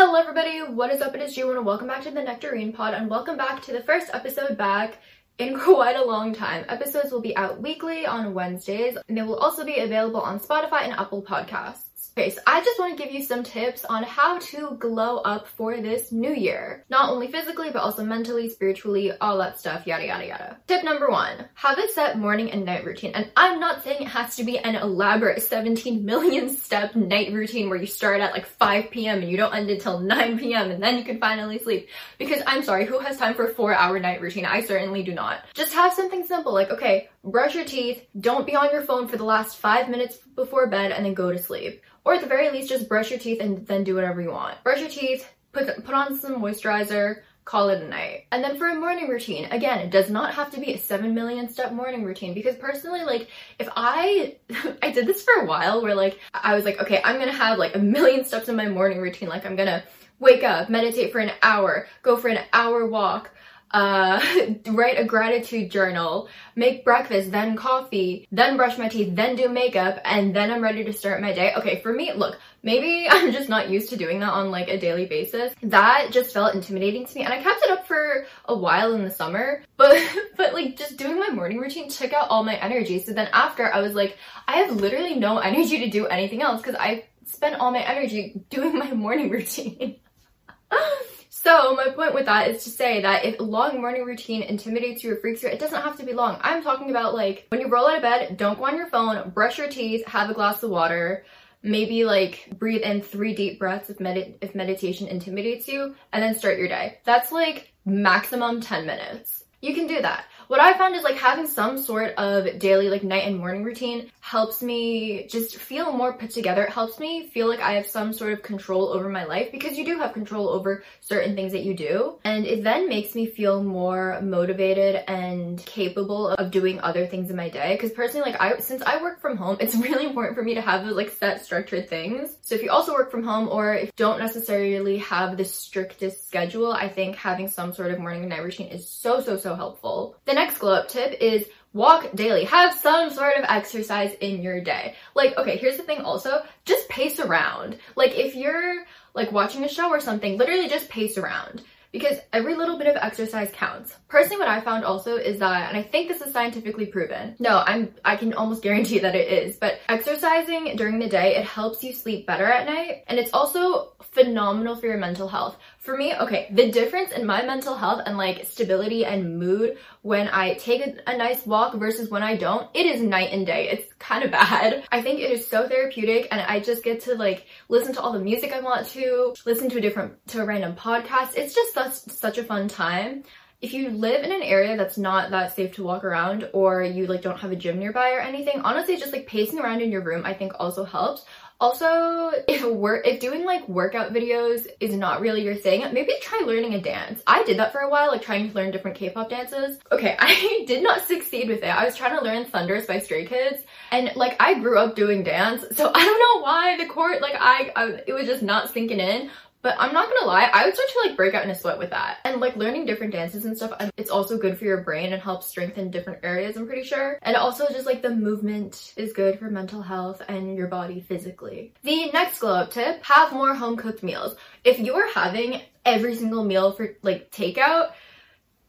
Hello everybody, what is up? It is June and welcome back to the Nectarine Pod and welcome back to the first episode back in quite a long time. Episodes will be out weekly on Wednesdays and they will also be available on Spotify and Apple Podcasts. Okay, so I just want to give you some tips on how to glow up for this new year. Not only physically, but also mentally, spiritually, all that stuff, yada yada yada. Tip number one, have a set morning and night routine. And I'm not saying it has to be an elaborate 17 million step night routine where you start at like 5 p.m. and you don't end until 9 p.m. and then you can finally sleep. Because I'm sorry, who has time for a four hour night routine? I certainly do not. Just have something simple like, okay, brush your teeth, don't be on your phone for the last five minutes before bed and then go to sleep. Or at the very least, just brush your teeth and then do whatever you want. Brush your teeth, put, put on some moisturizer, call it a night. And then for a morning routine, again, it does not have to be a 7 million step morning routine because personally, like, if I, I did this for a while where like, I was like, okay, I'm gonna have like a million steps in my morning routine. Like, I'm gonna wake up, meditate for an hour, go for an hour walk, uh, write a gratitude journal, make breakfast, then coffee, then brush my teeth, then do makeup, and then I'm ready to start my day. Okay, for me, look, maybe I'm just not used to doing that on like a daily basis. That just felt intimidating to me and I kept it up for a while in the summer, but, but like just doing my morning routine took out all my energy. So then after I was like, I have literally no energy to do anything else because I spent all my energy doing my morning routine. So my point with that is to say that if a long morning routine intimidates you or freaks you, it doesn't have to be long. I'm talking about like when you roll out of bed, don't go on your phone, brush your teeth, have a glass of water, maybe like breathe in three deep breaths if, med if meditation intimidates you, and then start your day. That's like maximum 10 minutes. You can do that. What I found is like having some sort of daily like night and morning routine helps me just feel more put together. It helps me feel like I have some sort of control over my life because you do have control over certain things that you do. And it then makes me feel more motivated and capable of doing other things in my day. Cause personally, like I, since I work from home, it's really important for me to have like set structured things. So if you also work from home or if don't necessarily have the strictest schedule, I think having some sort of morning and night routine is so, so, so helpful. Then next glow up tip is walk daily. Have some sort of exercise in your day. Like, okay, here's the thing also, just pace around. Like if you're like watching a show or something, literally just pace around because every little bit of exercise counts. Personally, what I found also is that, and I think this is scientifically proven. No, I'm, I can almost guarantee that it is, but exercising during the day, it helps you sleep better at night. And it's also phenomenal for your mental health. For me, okay, the difference in my mental health and like stability and mood when I take a, a, nice walk versus when I don't, it is night and day. It's kind of bad. I think it is so therapeutic and I just get to like listen to all the music I want to, listen to a different, to a random podcast. It's just such, such a fun time. If you live in an area that's not that safe to walk around or you like don't have a gym nearby or anything, honestly just like pacing around in your room I think also helps. Also, if work if doing like workout videos is not really your thing, maybe try learning a dance. I did that for a while, like trying to learn different K-pop dances. Okay, I did not succeed with it. I was trying to learn Thunderous by Stray Kids, and like I grew up doing dance, so I don't know why the court like I, I it was just not sinking in. But I'm not gonna lie, I would start to like break out in a sweat with that. And like learning different dances and stuff, it's also good for your brain and helps strengthen different areas, I'm pretty sure. And also just like the movement is good for mental health and your body physically. The next glow up tip, have more home cooked meals. If you're having every single meal for like takeout,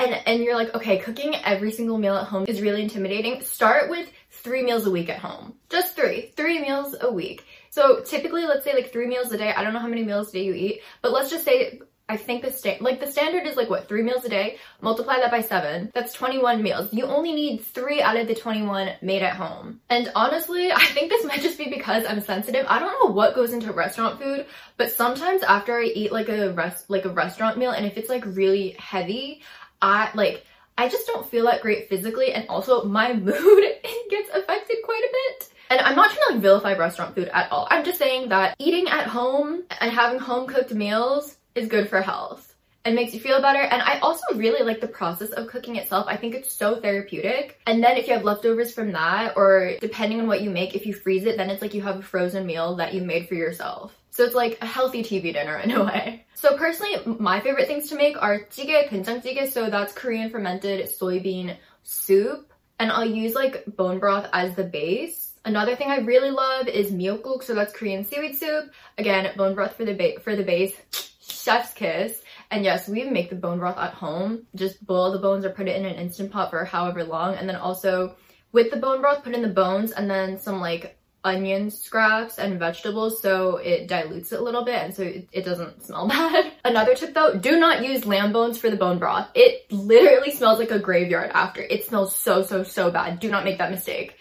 and, and you're like, okay, cooking every single meal at home is really intimidating. Start with three meals a week at home. Just three, three meals a week. So typically, let's say like three meals a day. I don't know how many meals a day you eat, but let's just say I think the sta- like the standard is like what three meals a day. Multiply that by seven. That's 21 meals. You only need three out of the 21 made at home. And honestly, I think this might just be because I'm sensitive. I don't know what goes into restaurant food, but sometimes after I eat like a rest like a restaurant meal, and if it's like really heavy, I like I just don't feel that great physically, and also my mood gets affected quite a bit. And I'm not trying to like vilify restaurant food at all. I'm just saying that eating at home and having home cooked meals is good for health and makes you feel better. And I also really like the process of cooking itself. I think it's so therapeutic. And then if you have leftovers from that, or depending on what you make, if you freeze it, then it's like you have a frozen meal that you made for yourself. So it's like a healthy TV dinner in a way. So personally, my favorite things to make are jjigae, doenjang. So that's Korean fermented soybean soup. And I'll use like bone broth as the base. Another thing I really love is miyeokguk, so that's Korean seaweed soup. Again, bone broth for the, for the base. chef's kiss. And yes, we make the bone broth at home. Just boil the bones or put it in an instant pot for however long. And then also with the bone broth, put in the bones and then some like onion scraps and vegetables so it dilutes it a little bit and so it, it, doesn't smell bad. Another tip though, do not use lamb bones for the bone broth. It literally smells like a graveyard after. It smells so, so, so bad. Do not make that mistake.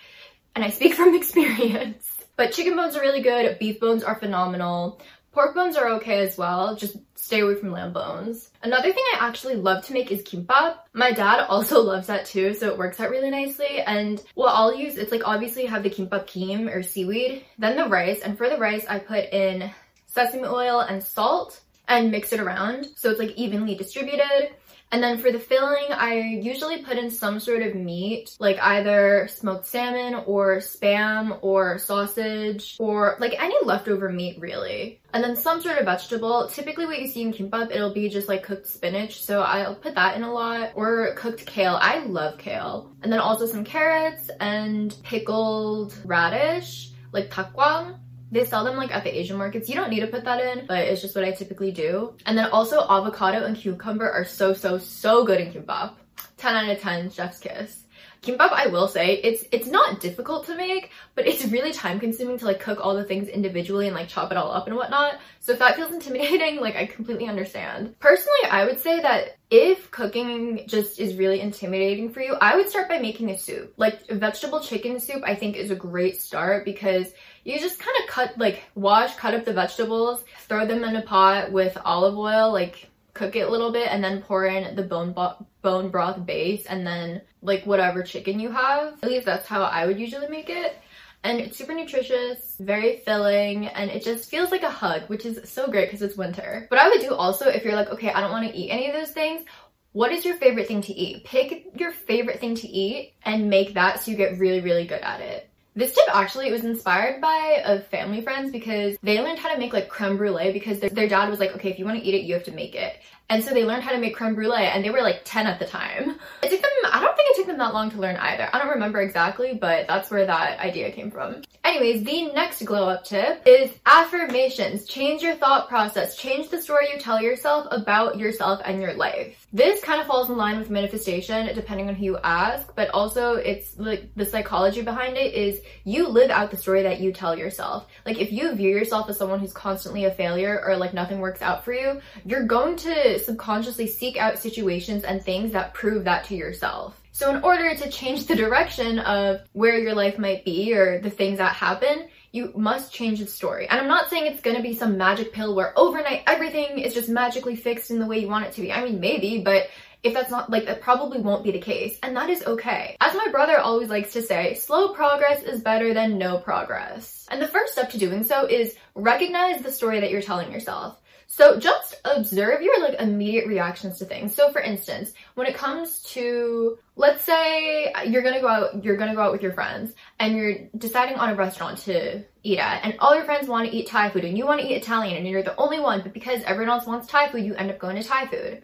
And I speak from experience. But chicken bones are really good. Beef bones are phenomenal. Pork bones are okay as well, just stay away from lamb bones. Another thing I actually love to make is kimbap. My dad also loves that too, so it works out really nicely. And what I'll use, it's like obviously have the kimbap kim or seaweed, then the rice. And for the rice, I put in sesame oil and salt and mix it around so it's like evenly distributed. And then for the filling, I usually put in some sort of meat, like either smoked salmon or spam or sausage or like any leftover meat really. And then some sort of vegetable. Typically what you see in kimbap, it'll be just like cooked spinach. So I'll put that in a lot or cooked kale. I love kale. And then also some carrots and pickled radish, like takgwang. They sell them like at the Asian markets. You don't need to put that in, but it's just what I typically do. And then also avocado and cucumber are so, so, so good in kimbap. 10 out of 10, chef's kiss. Kimbap, I will say, it's it's not difficult to make, but it's really time consuming to like cook all the things individually and like chop it all up and whatnot. So if that feels intimidating, like I completely understand. Personally, I would say that if cooking just is really intimidating for you, I would start by making a soup. Like vegetable chicken soup, I think is a great start because you just kind of cut, like wash, cut up the vegetables, throw them in a pot with olive oil, like cook it a little bit and then pour in the bone bone broth base and then like whatever chicken you have. At least that's how I would usually make it. And it's super nutritious, very filling, and it just feels like a hug, which is so great because it's winter. But I would do also if you're like, okay, I don't want to eat any of those things, what is your favorite thing to eat? Pick your favorite thing to eat and make that so you get really, really good at it. This tip actually was inspired by a family friends because they learned how to make like creme brulee because their, their dad was like, okay, if you want to eat it, you have to make it. And so they learned how to make creme brulee and they were like 10 at the time. It took them, I don't think it took them that long to learn either. I don't remember exactly, but that's where that idea came from. Anyways, the next glow up tip is affirmations. Change your thought process. Change the story you tell yourself about yourself and your life. This kind of falls in line with manifestation depending on who you ask, but also it's like the psychology behind it is you live out the story that you tell yourself. Like if you view yourself as someone who's constantly a failure or like nothing works out for you, you're going to subconsciously seek out situations and things that prove that to yourself. So in order to change the direction of where your life might be or the things that happen, you must change the story. And I'm not saying it's gonna be some magic pill where overnight everything is just magically fixed in the way you want it to be. I mean, maybe, but if that's not like that probably won't be the case and that is okay as my brother always likes to say slow progress is better than no progress and the first step to doing so is recognize the story that you're telling yourself so just observe your like immediate reactions to things. So for instance, when it comes to, let's say you're gonna go out, you're gonna go out with your friends and you're deciding on a restaurant to eat at and all your friends want to eat Thai food and you want to eat Italian and you're the only one, but because everyone else wants Thai food, you end up going to Thai food.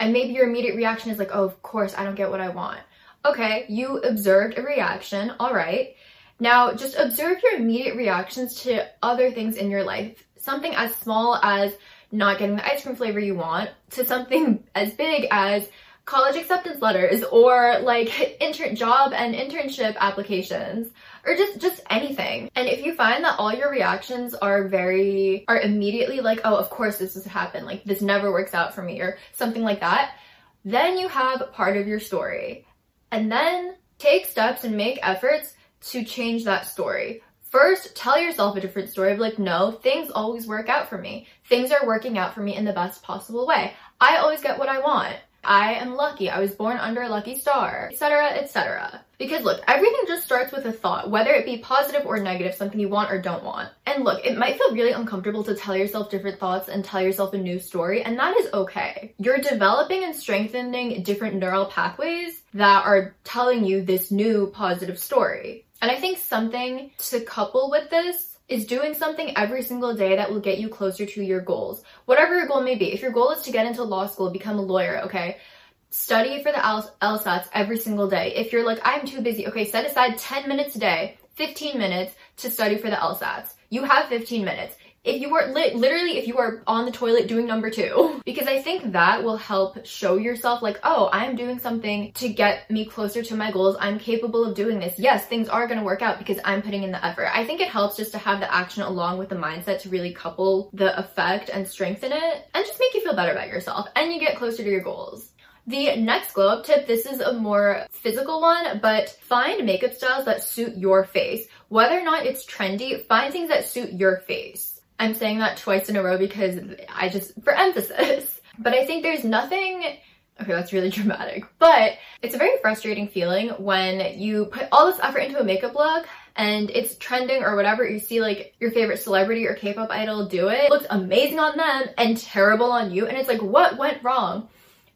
And maybe your immediate reaction is like, oh, of course, I don't get what I want. Okay, you observed a reaction, all right. Now, just observe your immediate reactions to other things in your life. Something as small as not getting the ice cream flavor you want to something as big as college acceptance letters or like intern job and internship applications or just just anything. And if you find that all your reactions are very are immediately like oh of course this has happened. Like this never works out for me or something like that then you have part of your story. And then take steps and make efforts to change that story First, tell yourself a different story of like, no, things always work out for me. Things are working out for me in the best possible way. I always get what I want. I am lucky. I was born under a lucky star, etc., etc. Because look, everything just starts with a thought, whether it be positive or negative, something you want or don't want. And look, it might feel really uncomfortable to tell yourself different thoughts and tell yourself a new story, and that is okay. You're developing and strengthening different neural pathways that are telling you this new positive story. And I think something to couple with this is doing something every single day that will get you closer to your goals. Whatever your goal may be. If your goal is to get into law school, become a lawyer, okay? Study for the LSATs every single day. If you're like, I'm too busy, okay, set aside 10 minutes a day, 15 minutes to study for the LSATs. You have 15 minutes. If you are li- literally if you are on the toilet doing number two. Because i think that will help show yourself like oh i'm doing something to get me closer to my goals. I'm capable of doing this. Yes things are going to work out because i'm putting in the effort. I think it helps just to have the action along with the mindset to really couple the effect and strengthen it and just make you feel better about yourself and you get closer to your goals. The next glow up tip, this is a more physical one, but find makeup styles that suit your face. Whether or not it's trendy, find things that suit your face. I'm saying that twice in a row because I just, for emphasis. But I think there's nothing Okay, that's really dramatic. But it's a very frustrating feeling when you put all this effort into a makeup look and it's trending or whatever. You see like your favorite celebrity or K-pop idol do it. it. Looks amazing on them and terrible on you. And it's like, what went wrong?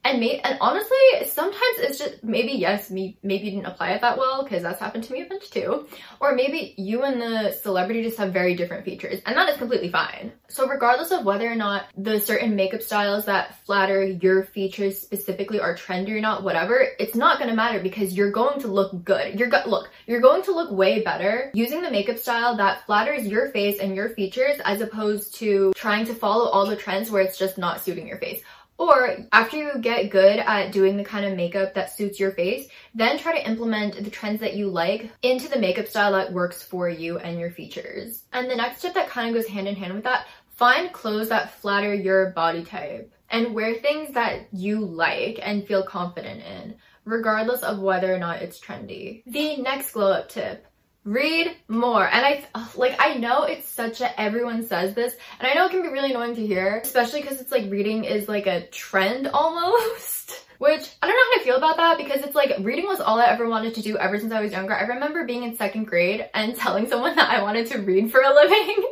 And me, and honestly, sometimes it's just maybe yes, me maybe you didn't apply it that well because that's happened to me a bunch too. Or maybe you and the celebrity just have very different features, and that is completely fine. So regardless of whether or not the certain makeup styles that flatter your features specifically are trendy or not, whatever, it's not gonna matter because you're going to look good. You're go- look, you're going to look way better using the makeup style that flatters your face and your features as opposed to trying to follow all the trends where it's just not suiting your face. Or after you get good at doing the kind of makeup that suits your face, then try to implement the trends that you like into the makeup style that works for you and your features. And the next tip that kind of goes hand in hand with that, find clothes that flatter your body type and wear things that you like and feel confident in, regardless of whether or not it's trendy. The next glow up tip, read more. And i like i know it's such a everyone says this and i know it can be really annoying to hear especially because it's like reading is like a trend almost which i don't know how to feel about that because it's like reading was all i ever wanted to do ever since i was younger. I remember being in second grade and telling someone that i wanted to read for a living.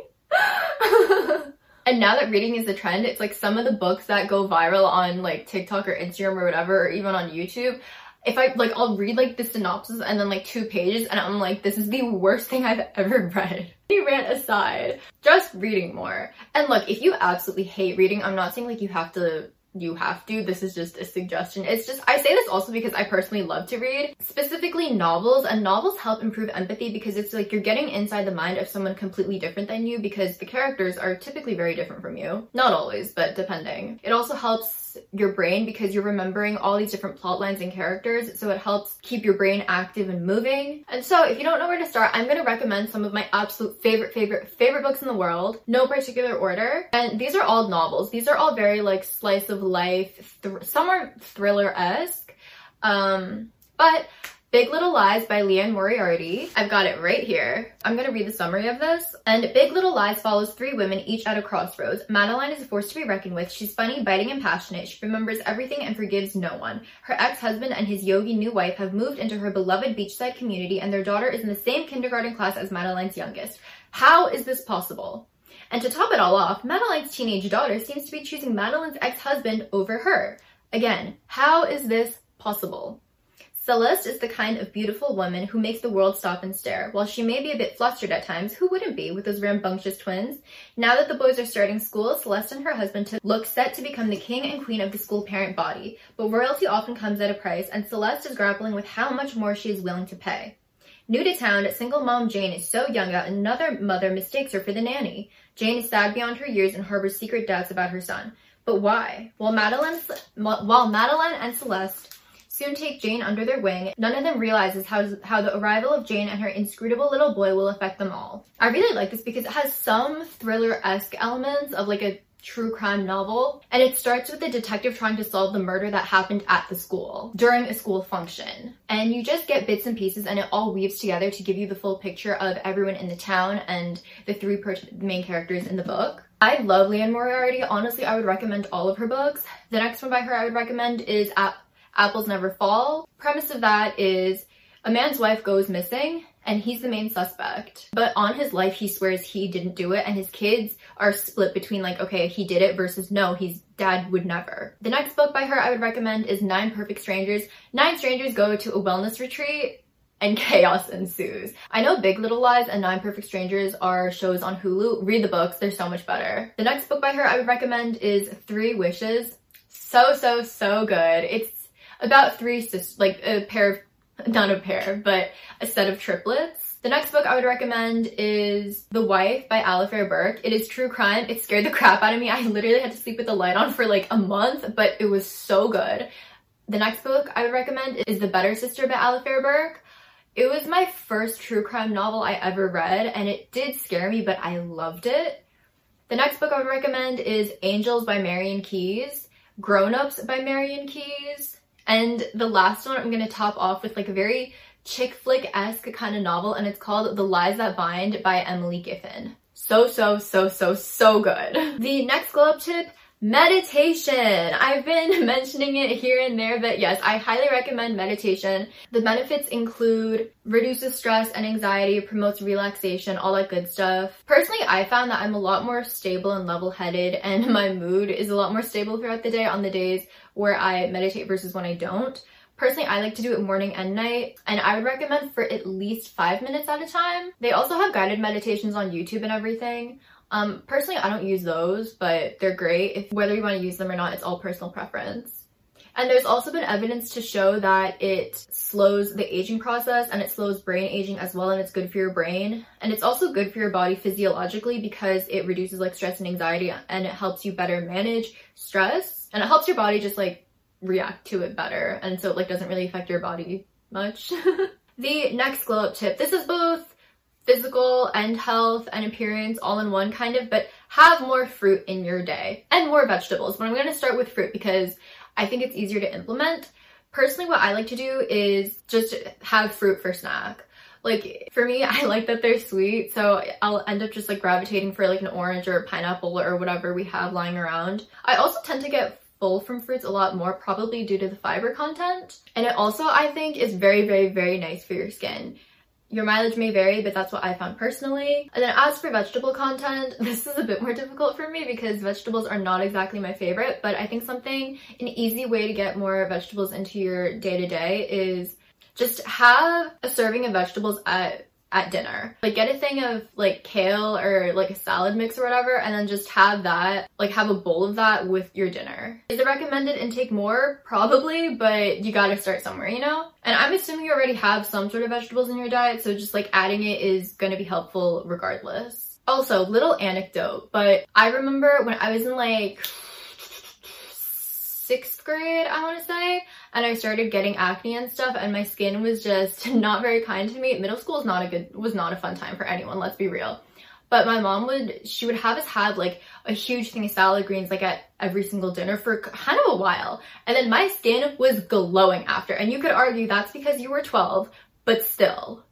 And now that reading is a trend, it's like some of the books that go viral on like TikTok or Instagram or whatever, or even on YouTube, if I like I'll read like the synopsis and then like two pages and I'm like this is the worst thing I've ever read. He ran aside. Just reading more. And look, if you absolutely hate reading, I'm not saying like you have to you have to. This is just a suggestion. It's just, I say this also because I personally love to read, specifically novels, and novels help improve empathy because it's like you're getting inside the mind of someone completely different than you because the characters are typically very different from you. Not always, but depending. It also helps your brain because you're remembering all these different plot lines and characters, so it helps keep your brain active and moving. And so if you don't know where to start, I'm gonna recommend some of my absolute favorite, favorite, favorite books in the world, no particular order. And these are all novels. These are all very like slice of life, some are thriller-esque. Um, but Big Little Lies by Liane Moriarty. I've got it right here. I'm gonna read the summary of this. And Big Little Lies follows three women each at a crossroads. Madeline is a force to be reckoned with. She's funny, biting, and passionate. She remembers everything and forgives no one. Her ex-husband and his yogi new wife have moved into her beloved beachside community and their daughter is in the same kindergarten class as Madeline's youngest. How is this possible? And to top it all off, Madeline's teenage daughter seems to be choosing Madeline's ex-husband over her. Again, how is this possible? Celeste is the kind of beautiful woman who makes the world stop and stare. While she may be a bit flustered at times, who wouldn't be with those rambunctious twins? Now that the boys are starting school, Celeste and her husband look set to become the king and queen of the school parent body. But royalty often comes at a price, and Celeste is grappling with how much more she is willing to pay. New to town, single mom Jane is so young that another mother mistakes her for the nanny. Jane is sad beyond her years and harbors secret doubts about her son. But why? While Madeline, while Madeline and Celeste soon take Jane under their wing, none of them realizes how, how the arrival of Jane and her inscrutable little boy will affect them all. I really like this because it has some thriller-esque elements of like a true crime novel. And it starts with the detective trying to solve the murder that happened at the school during a school function. And you just get bits and pieces and it all weaves together to give you the full picture of everyone in the town and the three main characters in the book. I love Liane Moriarty. Honestly, I would recommend all of her books. The next one by her I would recommend is At Apples Never Fall. Premise of that is a man's wife goes missing and he's the main suspect. But on his life, he swears he didn't do it and his kids are split between like, okay, he did it versus no, his dad would never. The next book by her I would recommend is Nine Perfect Strangers. Nine strangers go to a wellness retreat and chaos ensues. I know Big Little Lies and Nine Perfect Strangers are shows on Hulu. Read the books, they're so much better. The next book by her I would recommend is Three Wishes. So, so, so good. It's about three sisters, like a pair of, not a pair, but a set of triplets. The next book I would recommend is The Wife by Alafair Burke. It is true crime. It scared the crap out of me. I literally had to sleep with the light on for like a month, but it was so good. The next book I would recommend is The Better Sister by Alafair Burke. It was my first true crime novel I ever read and it did scare me, but I loved it. The next book I would recommend is Angels by Marion Keyes, Grown Ups by Marion Keyes, and the last one I'm gonna top off with like a very chick flick-esque kind of novel and it's called The Lies That Bind by Emily Giffin. So, so, so, so, so good. The next glow up tip Meditation! I've been mentioning it here and there, but yes, I highly recommend meditation. The benefits include reduces stress and anxiety, promotes relaxation, all that good stuff. Personally, I found that I'm a lot more stable and level-headed and my mood is a lot more stable throughout the day on the days where I meditate versus when I don't. Personally, I like to do it morning and night, and I would recommend for at least five minutes at a time. They also have guided meditations on YouTube and everything. Um, personally, I don't use those, but they're great. If whether you want to use them or not, it's all personal preference. And there's also been evidence to show that it slows the aging process and it slows brain aging as well and it's good for your brain. And it's also good for your body physiologically because it reduces like stress and anxiety and it helps you better manage stress and it helps your body just like react to it better and so it like doesn't really affect your body much. the next glow up tip, this is both physical and health and appearance all in one kind of, but have more fruit in your day and more vegetables. But I'm going to start with fruit because I think it's easier to implement. Personally, what I like to do is just have fruit for snack. Like for me, I like that they're sweet, so I'll end up just like gravitating for like an orange or pineapple or whatever we have lying around. I also tend to get full from fruits a lot more, probably due to the fiber content. And it also, I think, is very, very, very nice for your skin. Your mileage may vary, but that's what I found personally. And then as for vegetable content, this is a bit more difficult for me because vegetables are not exactly my favorite, but I think something, an easy way to get more vegetables into your day-to-day is just have a serving of vegetables at at dinner. Like get a thing of like kale or like a salad mix or whatever and then just have that, like have a bowl of that with your dinner. Is it recommended intake more? Probably, but you gotta start somewhere, you know? And I'm assuming you already have some sort of vegetables in your diet, so just like adding it is gonna be helpful regardless. Also, little anecdote, but I remember when I was in like sixth grade, I want to say, and I started getting acne and stuff, and my skin was just not very kind to me. Middle school is not a good, was not a fun time for anyone, let's be real. But my mom would, she would have us have like a huge thing of salad greens like at every single dinner for kind of a while. And then my skin was glowing after. And you could argue that's because you were 12, but still.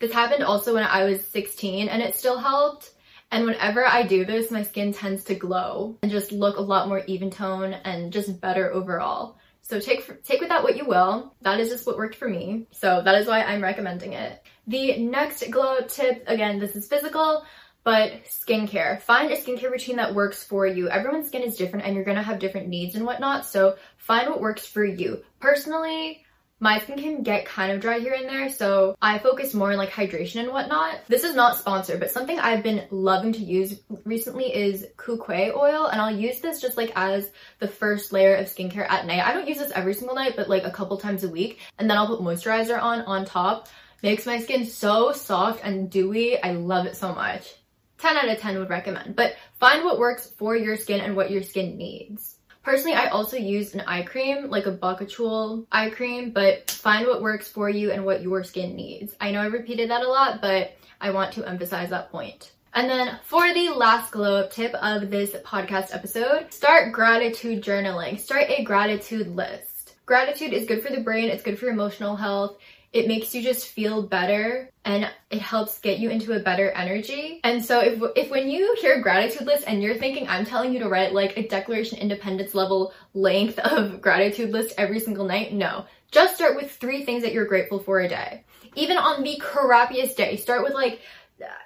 This happened also when I was 16 and it still helped. And whenever I do this, my skin tends to glow and just look a lot more even tone and just better overall. So take, take with that what you will. That is just what worked for me. So that is why I'm recommending it. The next glow tip, again, this is physical, but skincare. Find a skincare routine that works for you. Everyone's skin is different and you're gonna have different needs and whatnot. So find what works for you. Personally, my skin can get kind of dry here and there, so I focus more on like hydration and whatnot. This is not sponsored, but something I've been loving to use recently is Kukui oil, and I'll use this just like as the first layer of skincare at night. I don't use this every single night, but like a couple times a week, and then I'll put moisturizer on on top. Makes my skin so soft and dewy. I love it so much. 10 out of 10 would recommend, but find what works for your skin and what your skin needs. Personally, I also use an eye cream, like a Bakuchiol eye cream, but find what works for you and what your skin needs. I know I repeated that a lot, but I want to emphasize that point. And then for the last glow up tip of this podcast episode, start gratitude journaling. Start a gratitude list. Gratitude is good for the brain, it's good for emotional health, it makes you just feel better and it helps get you into a better energy. And so if, if when you hear gratitude list and you're thinking I'm telling you to write like a declaration independence level length of gratitude list every single night, no. Just start with three things that you're grateful for a day. Even on the crappiest day, start with like,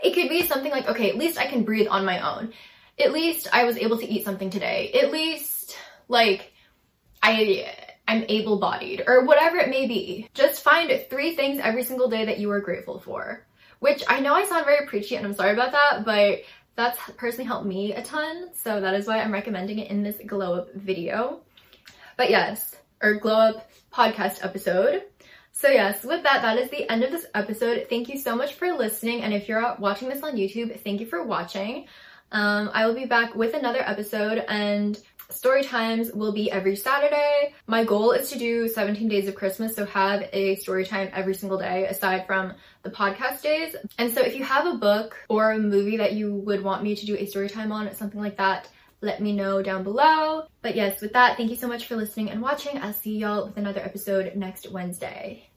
it could be something like, okay, at least I can breathe on my own. At least I was able to eat something today. At least like I I'm able bodied, or whatever it may be. Just find three things every single day that you are grateful for. Which I know I sound very preachy and I'm sorry about that, but that's personally helped me a ton. So that is why I'm recommending it in this glow up video. But yes, or glow up podcast episode. So yes, with that, that is the end of this episode. Thank you so much for listening. And if you're watching this on YouTube, thank you for watching. Um, I will be back with another episode and story times will be every Saturday. My goal is to do 17 days of Christmas, so have a story time every single day aside from the podcast days. And so if you have a book or a movie that you would want me to do a story time on, something like that, let me know down below. But yes, with that, thank you so much for listening and watching. I'll see y'all with another episode next Wednesday.